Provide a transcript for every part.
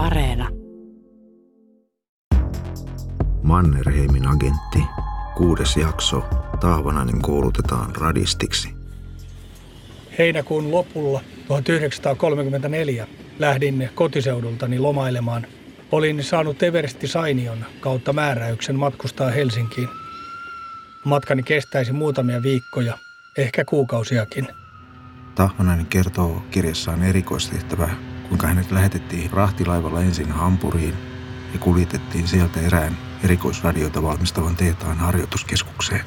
Areena. Mannerheimin agentti. Kuudes jakso. Tahvanainen koulutetaan radistiksi. Heinäkuun lopulla 1934 lähdin kotiseudultani lomailemaan. Olin saanut Everesti Sainion kautta määräyksen matkustaa Helsinkiin. Matkani kestäisi muutamia viikkoja, ehkä kuukausiakin. Tahvanainen kertoo kirjassaan erikoistehtävä, kuinka hänet lähetettiin rahtilaivalla ensin Hampuriin ja kuljetettiin sieltä erään erikoisradioita valmistavan tehtaan harjoituskeskukseen.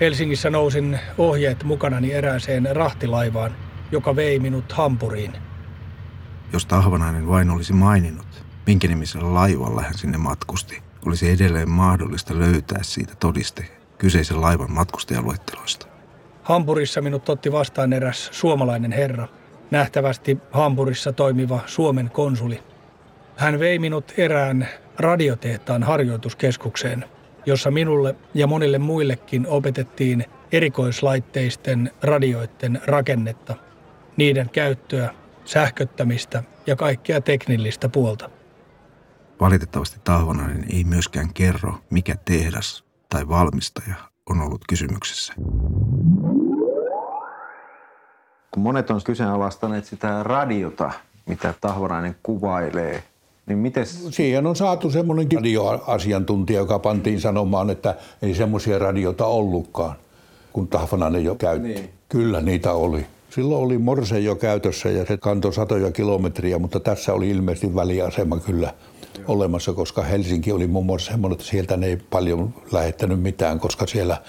Helsingissä nousin ohjeet mukanani erääseen rahtilaivaan, joka vei minut Hampuriin. Jos Tahvanainen vain olisi maininnut, minkä nimisellä laivalla hän sinne matkusti, olisi edelleen mahdollista löytää siitä todiste kyseisen laivan matkustajaluetteloista. Hampurissa minut otti vastaan eräs suomalainen herra, nähtävästi Hampurissa toimiva Suomen konsuli. Hän vei minut erään radiotehtaan harjoituskeskukseen, jossa minulle ja monille muillekin opetettiin erikoislaitteisten radioiden rakennetta, niiden käyttöä, sähköttämistä ja kaikkea teknillistä puolta. Valitettavasti Tahvanainen ei myöskään kerro, mikä tehdas tai valmistaja on ollut kysymyksessä. Kun monet on kyseenalaistaneet sitä radiota, mitä Tahvanainen kuvailee, niin miten... Siihen on saatu semmoinen radioasiantuntija, joka pantiin sanomaan, että ei semmoisia radiota ollutkaan, kun Tahvanainen jo käytti. Niin. Kyllä niitä oli. Silloin oli Morse jo käytössä ja se kantoi satoja kilometriä, mutta tässä oli ilmeisesti väliasema kyllä olemassa, koska Helsinki oli muun muassa semmoinen, että sieltä ne ei paljon lähettänyt mitään, koska siellä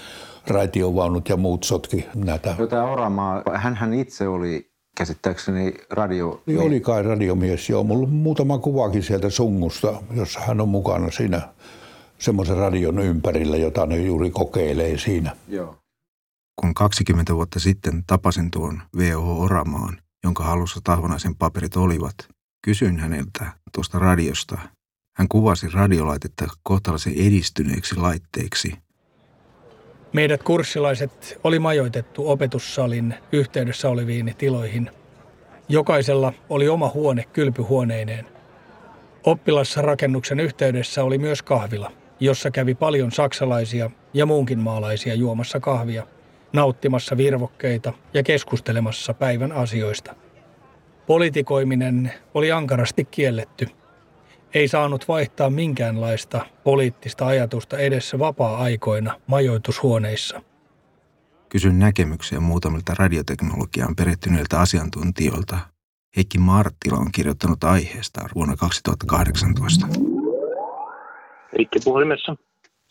raitiovaunut ja muut sotki näitä. Tämä Oramaa, hän itse oli käsittääkseni radio... Niin oli kai radiomies, joo. Mulla on muutama kuvakin sieltä sungusta, jossa hän on mukana siinä semmoisen radion ympärillä, jota ne juuri kokeilee siinä. Joo. Kun 20 vuotta sitten tapasin tuon VOH Oramaan, jonka halussa Tahvanaisen paperit olivat, kysyin häneltä tuosta radiosta. Hän kuvasi radiolaitetta kohtalaisen edistyneeksi laitteeksi – Meidät kurssilaiset oli majoitettu opetussalin yhteydessä oleviin tiloihin. Jokaisella oli oma huone kylpyhuoneineen. Oppilasrakennuksen yhteydessä oli myös kahvila, jossa kävi paljon saksalaisia ja muunkin maalaisia juomassa kahvia, nauttimassa virvokkeita ja keskustelemassa päivän asioista. Politikoiminen oli ankarasti kielletty – ei saanut vaihtaa minkäänlaista poliittista ajatusta edessä vapaa-aikoina majoitushuoneissa. Kysyn näkemyksiä muutamilta radioteknologiaan perehtyneiltä asiantuntijoilta. Heikki Marttila on kirjoittanut aiheesta vuonna 2018. Heikki puhelimessa.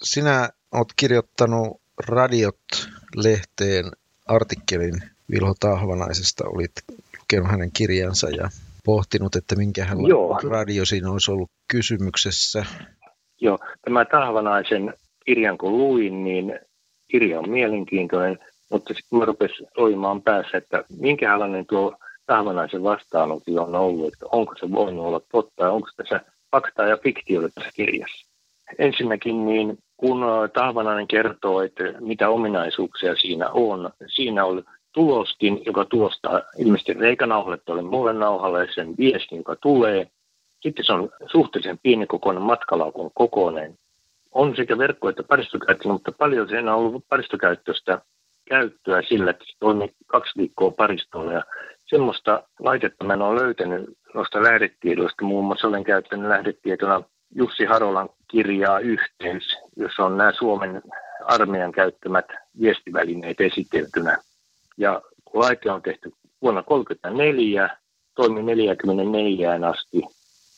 Sinä olet kirjoittanut Radiot-lehteen artikkelin Vilho Tahvanaisesta. Olit lukenut hänen kirjansa ja pohtinut, että minkähän Joo. radio siinä olisi ollut kysymyksessä? Joo, tämä Tahvanaisen kirjan kun luin, niin kirja on mielenkiintoinen, mutta sitten mä rupesin toimaan päässä, että minkälainen tuo Tahvanaisen vastaanotti on ollut, että onko se voinut olla totta, onko tässä faktaa ja fiktiota tässä kirjassa. Ensinnäkin niin kun Tahvanainen kertoo, että mitä ominaisuuksia siinä on, siinä on tulostin, joka tuostaa ilmeisesti reikanauhalle tuolle mulle nauhalle sen viestin, joka tulee. Sitten se on suhteellisen pienikokoinen matkalaukun kokoinen. On sekä verkko- että paristokäyttöä, mutta paljon siinä on ollut paristokäyttöistä käyttöä sillä, että se toimii kaksi viikkoa paristolla. Ja semmoista laitetta mä en ole löytänyt noista lähdetiedoista. Muun muassa olen käyttänyt lähdetietona Jussi Harolan kirjaa Yhteys, jossa on nämä Suomen armeijan käyttämät viestivälineet esiteltynä. Ja kun laite on tehty vuonna 1934, toimi 44 asti,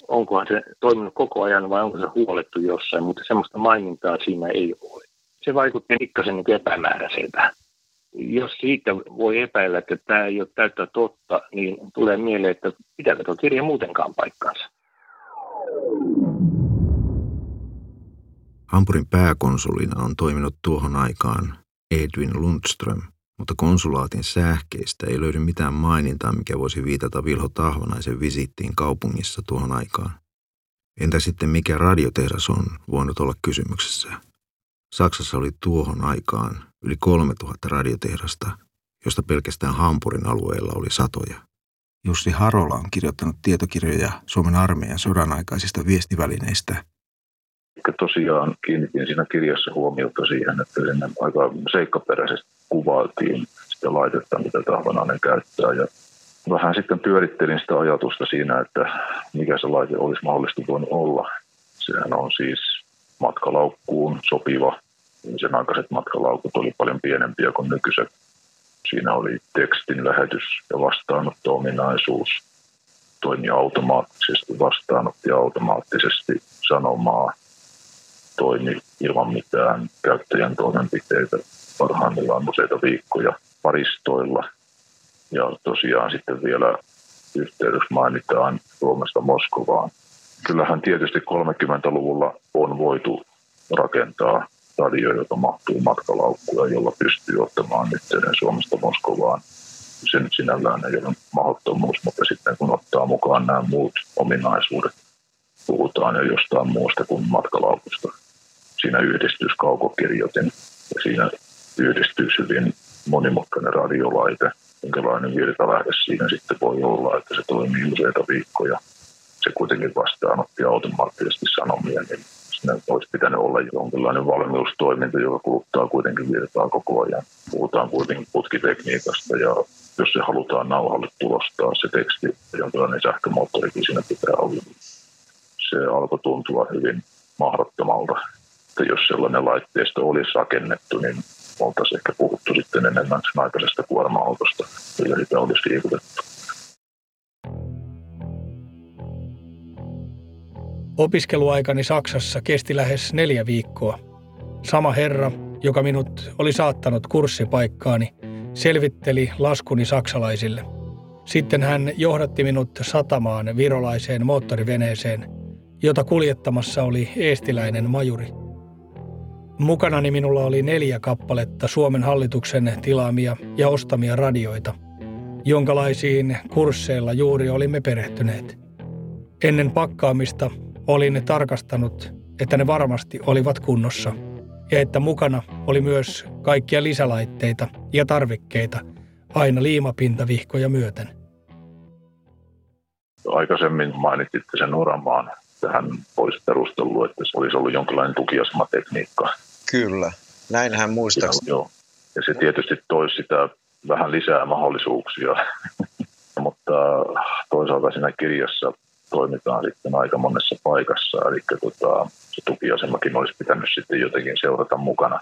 onkohan se toiminut koko ajan vai onko se huolettu jossain, mutta semmoista mainintaa siinä ei ole. Se vaikutti pikkasen niin epämääräiseltä. Jos siitä voi epäillä, että tämä ei ole täyttä totta, niin tulee mieleen, että pitääkö tuo kirja muutenkaan paikkansa. Hampurin pääkonsulina on toiminut tuohon aikaan Edwin Lundström – mutta konsulaatin sähkeistä ei löydy mitään mainintaa, mikä voisi viitata Vilho Tahvanaisen visittiin kaupungissa tuohon aikaan. Entä sitten mikä radiotehdas on voinut olla kysymyksessä? Saksassa oli tuohon aikaan yli 3000 radiotehdasta, josta pelkästään Hampurin alueella oli satoja. Jussi Harola on kirjoittanut tietokirjoja Suomen armeijan sodan aikaisista viestivälineistä. Tosiaan kiinnitin siinä kirjassa huomiota siihen, että aika seikkaperäisesti kuvailtiin sitä laitetta, mitä Tahvanainen käyttää. Ja vähän sitten pyörittelin sitä ajatusta siinä, että mikä se laite olisi mahdollisesti voinut olla. Sehän on siis matkalaukkuun sopiva. Sen aikaiset matkalaukut oli paljon pienempiä kuin nykyiset. Siinä oli tekstin lähetys- ja vastaanotto-ominaisuus. Toimi automaattisesti, vastaanotti automaattisesti sanomaa. Toimi ilman mitään käyttäjän toimenpiteitä parhaimmillaan useita viikkoja paristoilla. Ja tosiaan sitten vielä yhteydessä mainitaan Suomesta Moskovaan. Kyllähän tietysti 30-luvulla on voitu rakentaa radio, joka mahtuu matkalaukkuja, jolla pystyy ottamaan yhteyden Suomesta Moskovaan. Se nyt sinällään ei ole mahdottomuus, mutta sitten kun ottaa mukaan nämä muut ominaisuudet, puhutaan jo jostain muusta kuin matkalaukusta. Siinä yhdistyisi kaukokirjoitin ja siinä yhdistyisi hyvin monimutkainen radiolaite, minkälainen virtalähde siinä sitten voi olla, että se toimii useita viikkoja. Se kuitenkin vastaanotti automaattisesti sanomia, niin siinä olisi pitänyt olla jonkinlainen valmiustoiminta, joka kuluttaa kuitenkin virtaa koko ajan. Puhutaan kuitenkin putkitekniikasta ja jos se halutaan nauhalle tulostaa se teksti, jonkinlainen sähkömoottorikin siinä pitää olla. Se alkoi tuntua hyvin mahdottomalta, että jos sellainen laitteisto olisi rakennettu, niin oltaisiin ehkä puhuttu sitten enemmän aikaisesta kuorma-autosta, millä sitä olisi liikutettu. Opiskeluaikani Saksassa kesti lähes neljä viikkoa. Sama herra, joka minut oli saattanut kurssipaikkaani, selvitteli laskuni saksalaisille. Sitten hän johdatti minut satamaan virolaiseen moottoriveneeseen, jota kuljettamassa oli eestiläinen majuri. Mukanani minulla oli neljä kappaletta Suomen hallituksen tilaamia ja ostamia radioita, jonkalaisiin kursseilla juuri olimme perehtyneet. Ennen pakkaamista olin tarkastanut, että ne varmasti olivat kunnossa ja että mukana oli myös kaikkia lisälaitteita ja tarvikkeita aina liimapintavihkoja myöten. Aikaisemmin mainitsitte sen uramaan. Tähän olisi perustellut, että se olisi ollut jonkinlainen tukiasematekniikka. Kyllä, näinhän muistaakseni. Joo. Ja se tietysti toisi sitä vähän lisää mahdollisuuksia, mutta toisaalta siinä kirjassa toimitaan sitten aika monessa paikassa, eli tota, se tukiasemakin olisi pitänyt sitten jotenkin seurata mukana.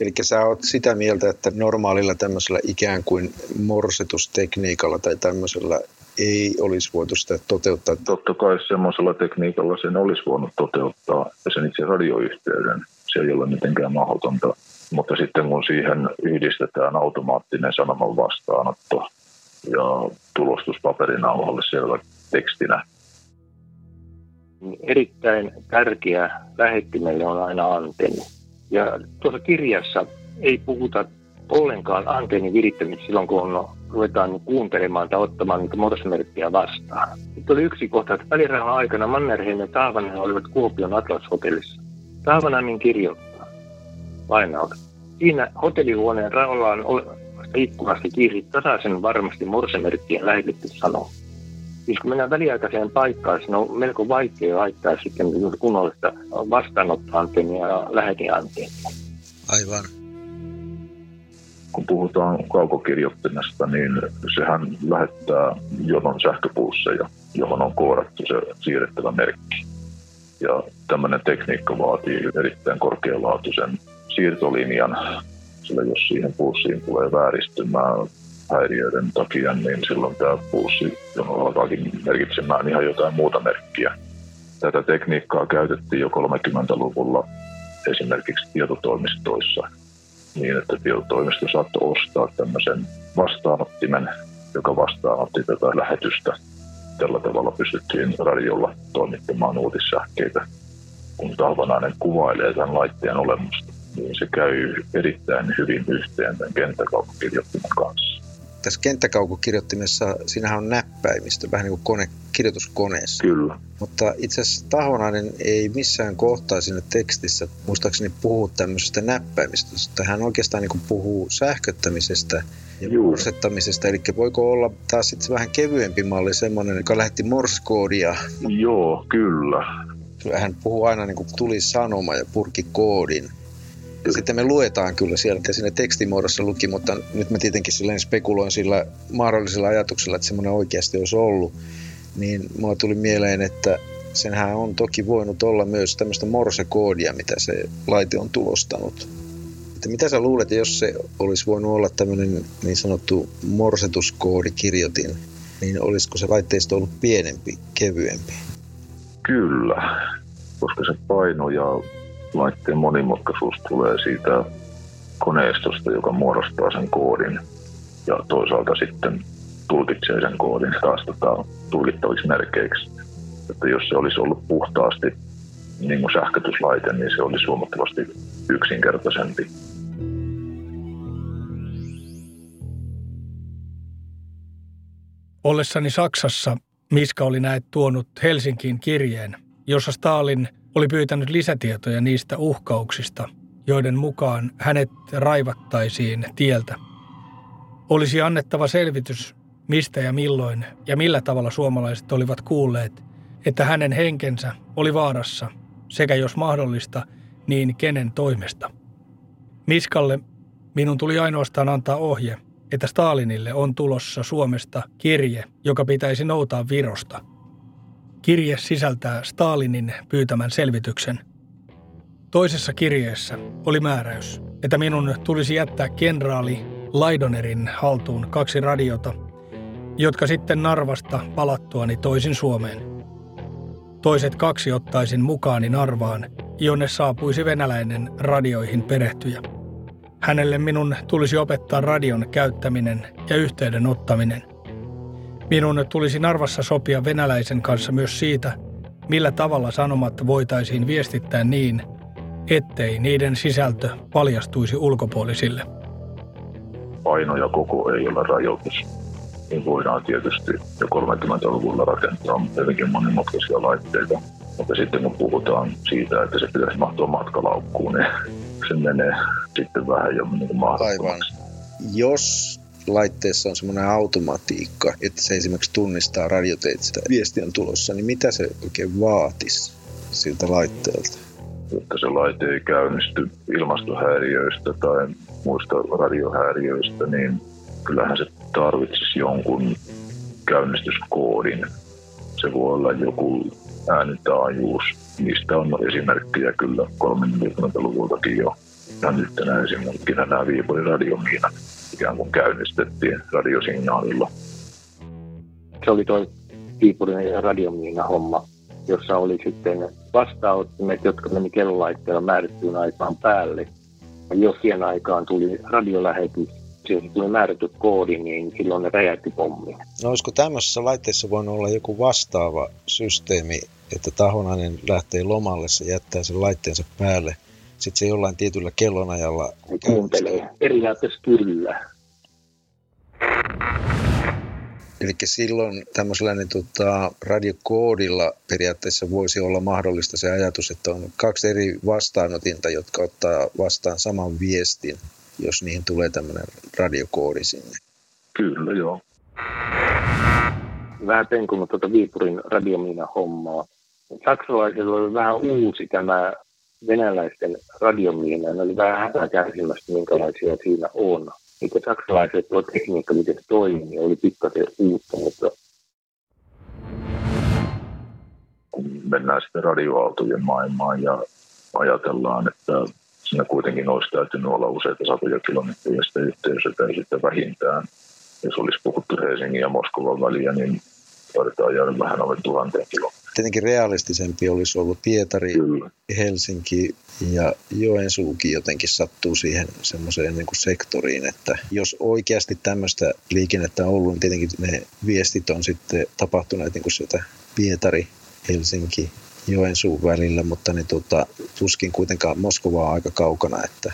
Eli sä oot sitä mieltä, että normaalilla tämmöisellä ikään kuin morsetustekniikalla tai tämmöisellä ei olisi voitu sitä toteuttaa? Totta kai semmoisella tekniikalla sen olisi voinut toteuttaa ja sen itse radioyhteyden. Se ei ole mitenkään mahdotonta. Mutta sitten kun siihen yhdistetään automaattinen sanoman vastaanotto ja tulostus paperinauhalle selvä tekstinä, erittäin tärkeä lähettimelle on aina antenni. Ja tuossa kirjassa ei puhuta ollenkaan antennin virittämistä silloin, kun ruvetaan kuuntelemaan tai ottamaan niitä morsemerkkiä vastaan. Nyt oli yksi kohta, että välirauhan aikana Mannerheim ja Taavanen olivat Kuopion Atlas-hotellissa. Taavanainen kirjoittaa, lainaus. Siinä hotellihuoneen raollaan ikkunasta kiinni tasaisen varmasti morsemerkkiä lähetetty sanoo. Siis kun mennään väliaikaiseen paikkaan, niin on melko vaikea laittaa sitten kunnollista vastaanottoantennia ja läheteantennia. Aivan. Kun puhutaan kaukokirjoittimesta, niin sehän lähettää jonon sähköpulsseja, johon on koodattu se siirrettävä merkki. Ja tämmöinen tekniikka vaatii erittäin korkealaatuisen siirtolinjan, sillä jos siihen pulssiin tulee vääristymää häiriöiden takia, niin silloin tämä pulssi alkaakin merkitsemään ihan jotain muuta merkkiä. Tätä tekniikkaa käytettiin jo 30-luvulla esimerkiksi tietotoimistoissa niin, että tietotoimisto saattoi ostaa tämmöisen vastaanottimen, joka vastaanotti tätä lähetystä. Tällä tavalla pystyttiin radiolla toimittamaan uutissähkeitä. Kun Talvanainen kuvailee tämän laitteen olemusta, niin se käy erittäin hyvin yhteen tämän kenttäkauppakirjoittimen kanssa tässä kenttäkaukokirjoittimessa, siinähän on näppäimistö, vähän niin kuin kone, kirjoituskoneessa. Kyllä. Mutta itse asiassa Tahonainen ei missään kohtaa siinä tekstissä muistaakseni puhu tämmöisestä näppäimistä. Hän oikeastaan niin puhuu sähköttämisestä ja morsettamisesta. Eli voiko olla taas sitten vähän kevyempi malli, semmoinen, joka lähetti morskoodia? Joo, kyllä. Hän puhuu aina niin kuin tuli sanoma ja purki koodin. Ja sitten me luetaan kyllä siellä, mitä siinä tekstimuodossa luki, mutta nyt mä tietenkin silleen spekuloin sillä mahdollisella ajatuksella, että semmoinen oikeasti olisi ollut. Niin mulla tuli mieleen, että senhän on toki voinut olla myös tämmöistä morsekoodia, mitä se laite on tulostanut. Että mitä sä luulet, jos se olisi voinut olla tämmöinen niin sanottu morsetuskoodikirjoitin, niin olisiko se laitteisto ollut pienempi, kevyempi? Kyllä, koska se paino ja laitteen monimutkaisuus tulee siitä koneistosta, joka muodostaa sen koodin ja toisaalta sitten tulkitsee sen koodin taas tota, tulkittaviksi merkeiksi. Että jos se olisi ollut puhtaasti niin kuin sähkötyslaite, niin se olisi huomattavasti yksinkertaisempi. Ollessani Saksassa Miska oli näet tuonut Helsinkiin kirjeen, jossa Stalin oli pyytänyt lisätietoja niistä uhkauksista, joiden mukaan hänet raivattaisiin tieltä. Olisi annettava selvitys, mistä ja milloin ja millä tavalla suomalaiset olivat kuulleet, että hänen henkensä oli vaarassa, sekä jos mahdollista, niin kenen toimesta. Miskalle minun tuli ainoastaan antaa ohje – että Stalinille on tulossa Suomesta kirje, joka pitäisi noutaa Virosta. Kirje sisältää Stalinin pyytämän selvityksen. Toisessa kirjeessä oli määräys, että minun tulisi jättää kenraali Laidonerin haltuun kaksi radiota, jotka sitten Narvasta palattuani toisin Suomeen. Toiset kaksi ottaisin mukaani Narvaan, jonne saapuisi venäläinen radioihin perehtyjä. Hänelle minun tulisi opettaa radion käyttäminen ja yhteyden ottaminen. Minun tulisi Narvassa sopia venäläisen kanssa myös siitä, millä tavalla sanomat voitaisiin viestittää niin, ettei niiden sisältö paljastuisi ulkopuolisille. Paino ja koko ei ole rajoitus. Niin voidaan tietysti jo 30-luvulla rakentaa hyvinkin monimutkaisia laitteita. Mutta sitten kun puhutaan siitä, että se pitäisi mahtua matkalaukkuun, niin se menee sitten vähän jo niin Aivan. Jos laitteessa on semmoinen automatiikka, että se esimerkiksi tunnistaa radioteitse viesti on tulossa, niin mitä se oikein vaatisi siltä laitteelta? Jotta se laite ei käynnisty ilmastohäiriöistä tai muista radiohäiriöistä, niin kyllähän se tarvitsisi jonkun käynnistyskoodin. Se voi olla joku äänitaajuus. Niistä on esimerkkejä kyllä 30-luvultakin jo. Ja yhtenä esimerkkinä nämä Viipurin radiomiinat ikään kuin käynnistettiin radiosignaalilla. Se oli tuo Viipurin ja radiomiina homma, jossa oli sitten vastaanottimet, jotka meni kellolaitteella määrittyyn aikaan päälle. Ja jos siihen aikaan tuli radiolähetys, siihen tuli määrätty koodi, niin silloin ne räjähti pommi. No olisiko tämmöisessä laitteessa voinut olla joku vastaava systeemi, että tahonainen lähtee lomalle, se jättää sen laitteensa päälle, sitten se jollain tietyllä kellonajalla... Kuuntelee. Periaatteessa kyllä. Eli silloin tämmöisellä niin, tota, radiokoodilla periaatteessa voisi olla mahdollista se ajatus, että on kaksi eri vastaanotinta, jotka ottaa vastaan saman viestin, jos niihin tulee tämmöinen radiokoodi sinne. Kyllä, joo. Vähän penkunut tuota Viipurin radiomiina hommaa saksalaisilla oli vähän uusi tämä venäläisten radiomiina. Ne oli vähän hätää kärsimästä, minkälaisia siinä on. Eikä saksalaiset, tuo tekniikka, miten se toimii, oli pikkasen uutta, mutta kun mennään sitten radioautojen maailmaan ja ajatellaan, että siinä kuitenkin olisi täytynyt olla useita satoja kilometriä sitä yhteisötä ja sitten vähintään, jos olisi puhuttu Helsingin ja Moskovan väliä, niin tarvitaan jäädä vähän alle tuhanteen kilometriä Tietenkin realistisempi olisi ollut Pietari, Kyllä. Helsinki ja Joensuukin jotenkin sattuu siihen semmoiseen niin sektoriin, että jos oikeasti tämmöistä liikennettä on ollut, niin tietenkin ne viestit on sitten tapahtuneet niin kuin sieltä Pietari, Helsinki, Joensuun välillä, mutta ne tota, tuskin kuitenkaan Moskovaa aika kaukana, että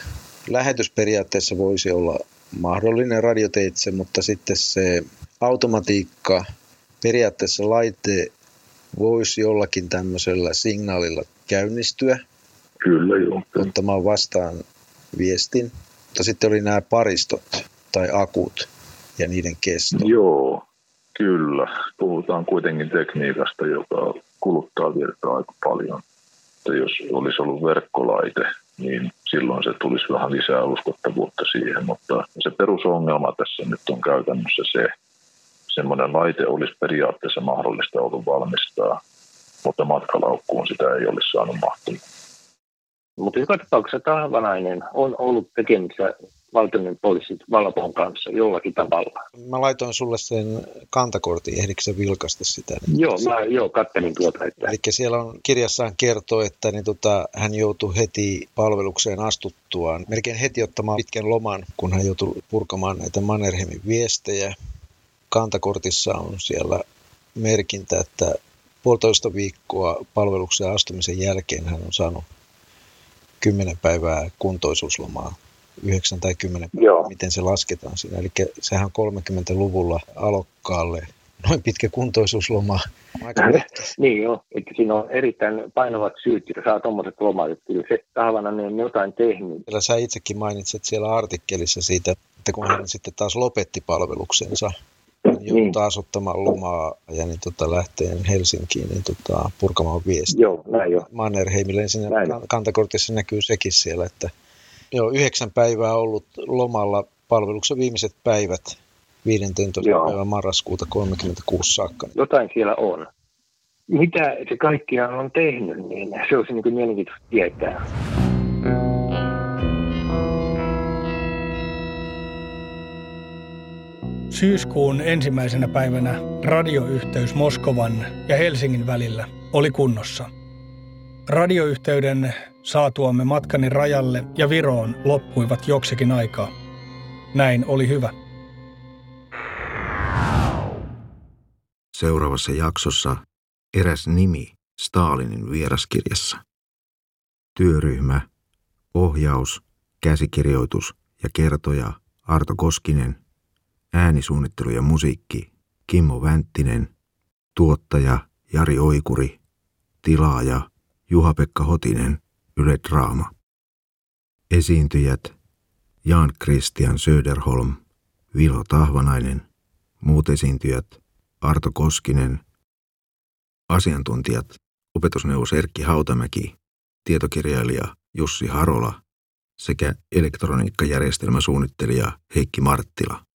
lähetysperiaatteessa voisi olla mahdollinen radioteitse, mutta sitten se automatiikka periaatteessa laite voisi jollakin tämmöisellä signaalilla käynnistyä. Kyllä joo. Ottamaan vastaan viestin. Mutta sitten oli nämä paristot tai akut ja niiden kesto. Joo, kyllä. Puhutaan kuitenkin tekniikasta, joka kuluttaa virtaa aika paljon. Että jos olisi ollut verkkolaite, niin silloin se tulisi vähän lisää uskottavuutta siihen. Mutta se perusongelma tässä nyt on käytännössä se, semmoinen laite olisi periaatteessa mahdollista ollut valmistaa, mutta matkalaukkuun sitä ei olisi saanut mahtunut. Mutta joka tapauksessa Tahvanainen on ollut tekemisissä valtion poliisit Valpon kanssa jollakin tavalla. Mä laitoin sulle sen kantakortin, ehdikö sä vilkasta sitä? Niin joo, mä joo, kattelin tuota. Että... Eli siellä on kirjassaan kertoo, että niin tota, hän joutui heti palvelukseen astuttuaan, melkein heti ottamaan pitkän loman, kun hän joutui purkamaan näitä Mannerheimin viestejä. Kantakortissa on siellä merkintä, että puolitoista viikkoa palvelukseen astumisen jälkeen hän on saanut kymmenen päivää kuntoisuuslomaa 9 tai 10 Joo. miten se lasketaan siinä. Eli sehän on 30-luvulla alokkaalle noin pitkä kuntoisuusloma. Aika niin joo, että siinä on erittäin painavat syyt, että saa tuommoiset lomat, että kyllä se Tahvanainen on jotain tehnyt. Kyllä sä itsekin mainitsit siellä artikkelissa siitä, että kun hän sitten taas lopetti palveluksensa, niin niin. taas ottamaan lomaa ja niin tota, lähteen Helsinkiin niin tota, purkamaan viestiä. Joo, näin jo. Mannerheimille, siinä kantakortissa näkyy sekin siellä, että Joo, yhdeksän päivää ollut lomalla palveluksen viimeiset päivät 15. Joo. päivä marraskuuta 36 saakka. Jotain siellä on. Mitä se kaikkiaan on tehnyt, niin se olisi niin mielenkiintoista tietää. Syyskuun ensimmäisenä päivänä radioyhteys Moskovan ja Helsingin välillä oli kunnossa. Radioyhteyden Saatuamme matkani rajalle ja Viroon loppuivat joksikin aikaa. Näin oli hyvä. Seuraavassa jaksossa eräs nimi Stalinin vieraskirjassa. Työryhmä, ohjaus, käsikirjoitus ja kertoja Arto Koskinen, äänisuunnittelu ja musiikki Kimmo Vänttinen, tuottaja Jari Oikuri, tilaaja Juha-Pekka Hotinen – Yle Draama. Esiintyjät Jan Christian Söderholm, Vilo Tahvanainen, muut esiintyjät Arto Koskinen, asiantuntijat opetusneuvos Erkki Hautamäki, tietokirjailija Jussi Harola sekä elektroniikkajärjestelmäsuunnittelija Heikki Marttila.